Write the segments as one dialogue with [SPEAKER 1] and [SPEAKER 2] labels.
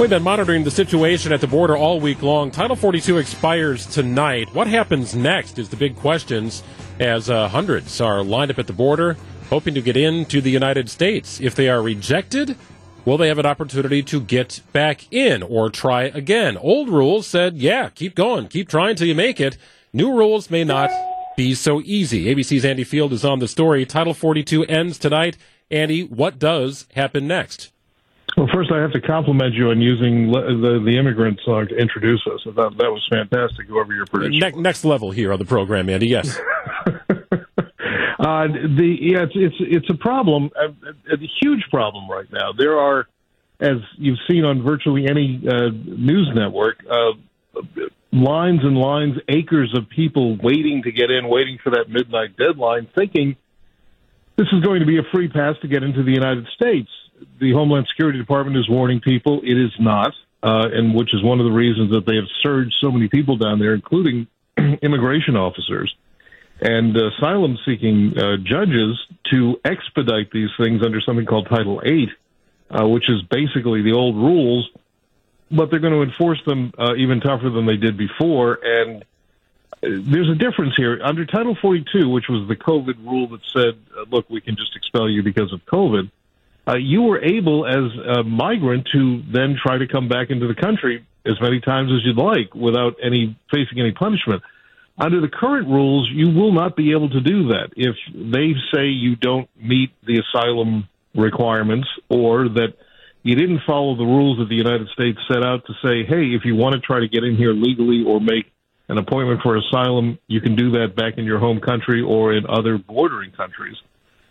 [SPEAKER 1] We've been monitoring the situation at the border all week long. Title 42 expires tonight. What happens next is the big questions as uh, hundreds are lined up at the border hoping to get into the United States. If they are rejected, will they have an opportunity to get back in or try again? Old rules said, yeah, keep going, keep trying till you make it. New rules may not be so easy. ABC's Andy Field is on the story. Title 42 ends tonight. Andy, what does happen next?
[SPEAKER 2] Well, first, I have to compliment you on using le- the the immigrant song to introduce us. That that was fantastic. Whoever your producer.
[SPEAKER 1] Ne- next level here on the program, Andy. Yes.
[SPEAKER 2] uh, the yeah, it's it's it's a problem, a, a, huge problem right now. There are, as you've seen on virtually any uh, news network, uh, lines and lines, acres of people waiting to get in, waiting for that midnight deadline, thinking this is going to be a free pass to get into the United States the Homeland Security Department is warning people it is not, uh, and which is one of the reasons that they have surged so many people down there, including immigration officers and asylum seeking uh, judges to expedite these things under something called Title VIII, uh, which is basically the old rules, but they're going to enforce them uh, even tougher than they did before. And uh, there's a difference here. Under Title 42, which was the COVID rule that said, uh, look, we can just expel you because of COVID uh, you were able as a migrant to then try to come back into the country as many times as you'd like without any facing any punishment. Under the current rules, you will not be able to do that. If they say you don't meet the asylum requirements or that you didn't follow the rules that the United States set out to say, hey, if you want to try to get in here legally or make an appointment for asylum, you can do that back in your home country or in other bordering countries.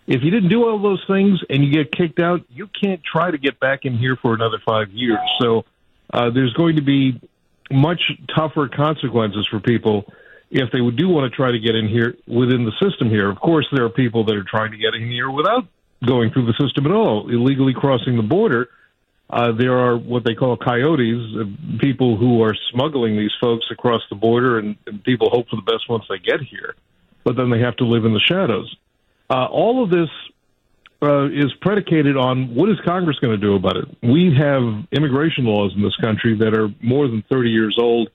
[SPEAKER 2] If you didn't do all those things and you get kicked out, you can't try to get back in here for another five years. So uh, there's going to be much tougher consequences for people if they do want to try to get in here within the system here. Of course, there are people that are trying to get in here without going through the system at all, illegally crossing the border. Uh, there are what they call coyotes, uh, people who are smuggling these folks across the border, and, and people hope for the best once they get here, but then they have to live in the shadows. Uh, all of this uh, is predicated on what is Congress going to do about it. We have immigration laws in this country that are more than 30 years old.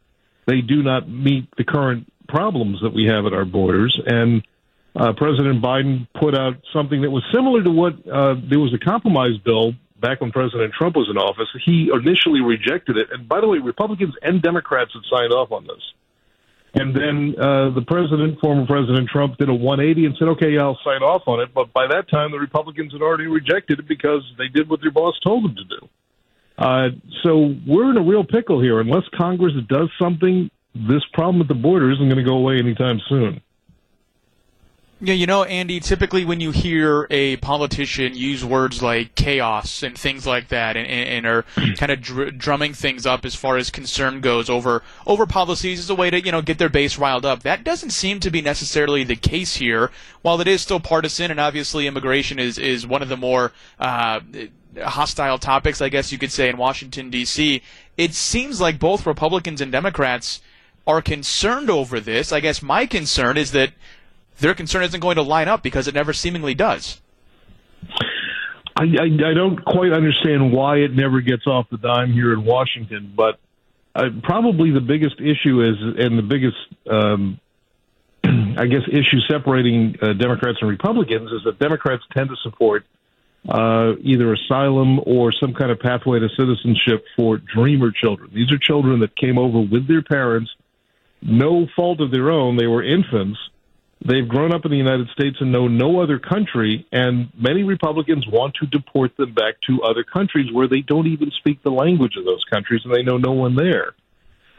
[SPEAKER 2] They do not meet the current problems that we have at our borders. And uh, President Biden put out something that was similar to what uh, there was a compromise bill back when President Trump was in office. He initially rejected it. And by the way, Republicans and Democrats had signed off on this. And then uh, the president, former President Trump, did a 180 and said, okay, I'll sign off on it. But by that time, the Republicans had already rejected it because they did what their boss told them to do. Uh, so we're in a real pickle here. Unless Congress does something, this problem at the border isn't going to go away anytime soon.
[SPEAKER 3] Yeah, you know, Andy, typically when you hear a politician use words like chaos and things like that and, and, and are kind of dr- drumming things up as far as concern goes over over policies as a way to, you know, get their base riled up. That doesn't seem to be necessarily the case here. While it is still partisan and obviously immigration is, is one of the more uh, hostile topics, I guess you could say, in Washington, D.C., it seems like both Republicans and Democrats are concerned over this. I guess my concern is that their concern isn't going to line up because it never seemingly does.
[SPEAKER 2] I, I, I don't quite understand why it never gets off the dime here in Washington, but uh, probably the biggest issue is, and the biggest, um, I guess, issue separating uh, Democrats and Republicans is that Democrats tend to support uh, either asylum or some kind of pathway to citizenship for dreamer children. These are children that came over with their parents, no fault of their own. They were infants They've grown up in the United States and know no other country, and many Republicans want to deport them back to other countries where they don't even speak the language of those countries and they know no one there.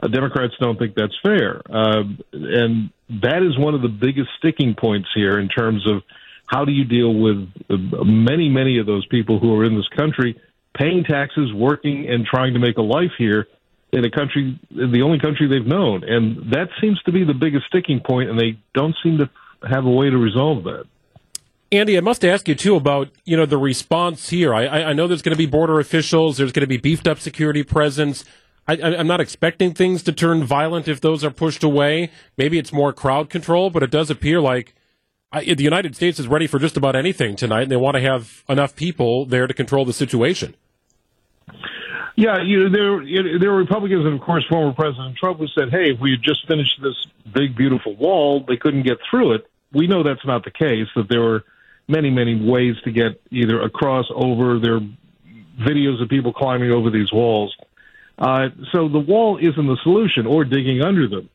[SPEAKER 2] Uh, Democrats don't think that's fair. Uh, and that is one of the biggest sticking points here in terms of how do you deal with uh, many, many of those people who are in this country paying taxes, working, and trying to make a life here in a country, the only country they've known. And that seems to be the biggest sticking point, and they don't seem to have a way to resolve that.
[SPEAKER 1] Andy, I must ask you too about you know the response here. I, I know there's going to be border officials. There's going to be beefed up security presence. I, am not expecting things to turn violent if those are pushed away. Maybe it's more crowd control, but it does appear like I, the United States is ready for just about anything tonight, and they want to have enough people there to control the situation.
[SPEAKER 2] Yeah, you know, there there were Republicans and of course former President Trump who said, "Hey, if we had just finished this big beautiful wall, they couldn't get through it." We know that's not the case. That there were many many ways to get either across, over. There are videos of people climbing over these walls. Uh, so the wall isn't the solution, or digging under them.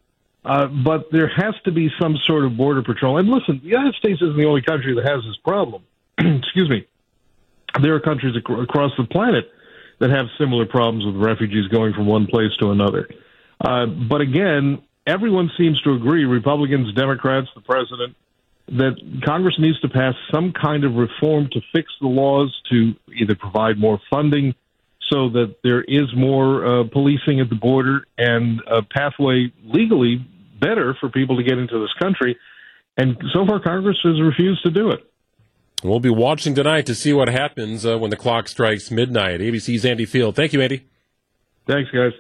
[SPEAKER 2] Uh, but there has to be some sort of border patrol. And listen, the United States isn't the only country that has this problem. Excuse me. There are countries ac- across the planet that have similar problems with refugees going from one place to another. Uh, but again, everyone seems to agree, Republicans, Democrats, the president, that Congress needs to pass some kind of reform to fix the laws to either provide more funding so that there is more uh, policing at the border and a pathway legally better for people to get into this country. And so far, Congress has refused to do it.
[SPEAKER 1] We'll be watching tonight to see what happens uh, when the clock strikes midnight. ABC's Andy Field. Thank you, Andy.
[SPEAKER 2] Thanks, guys.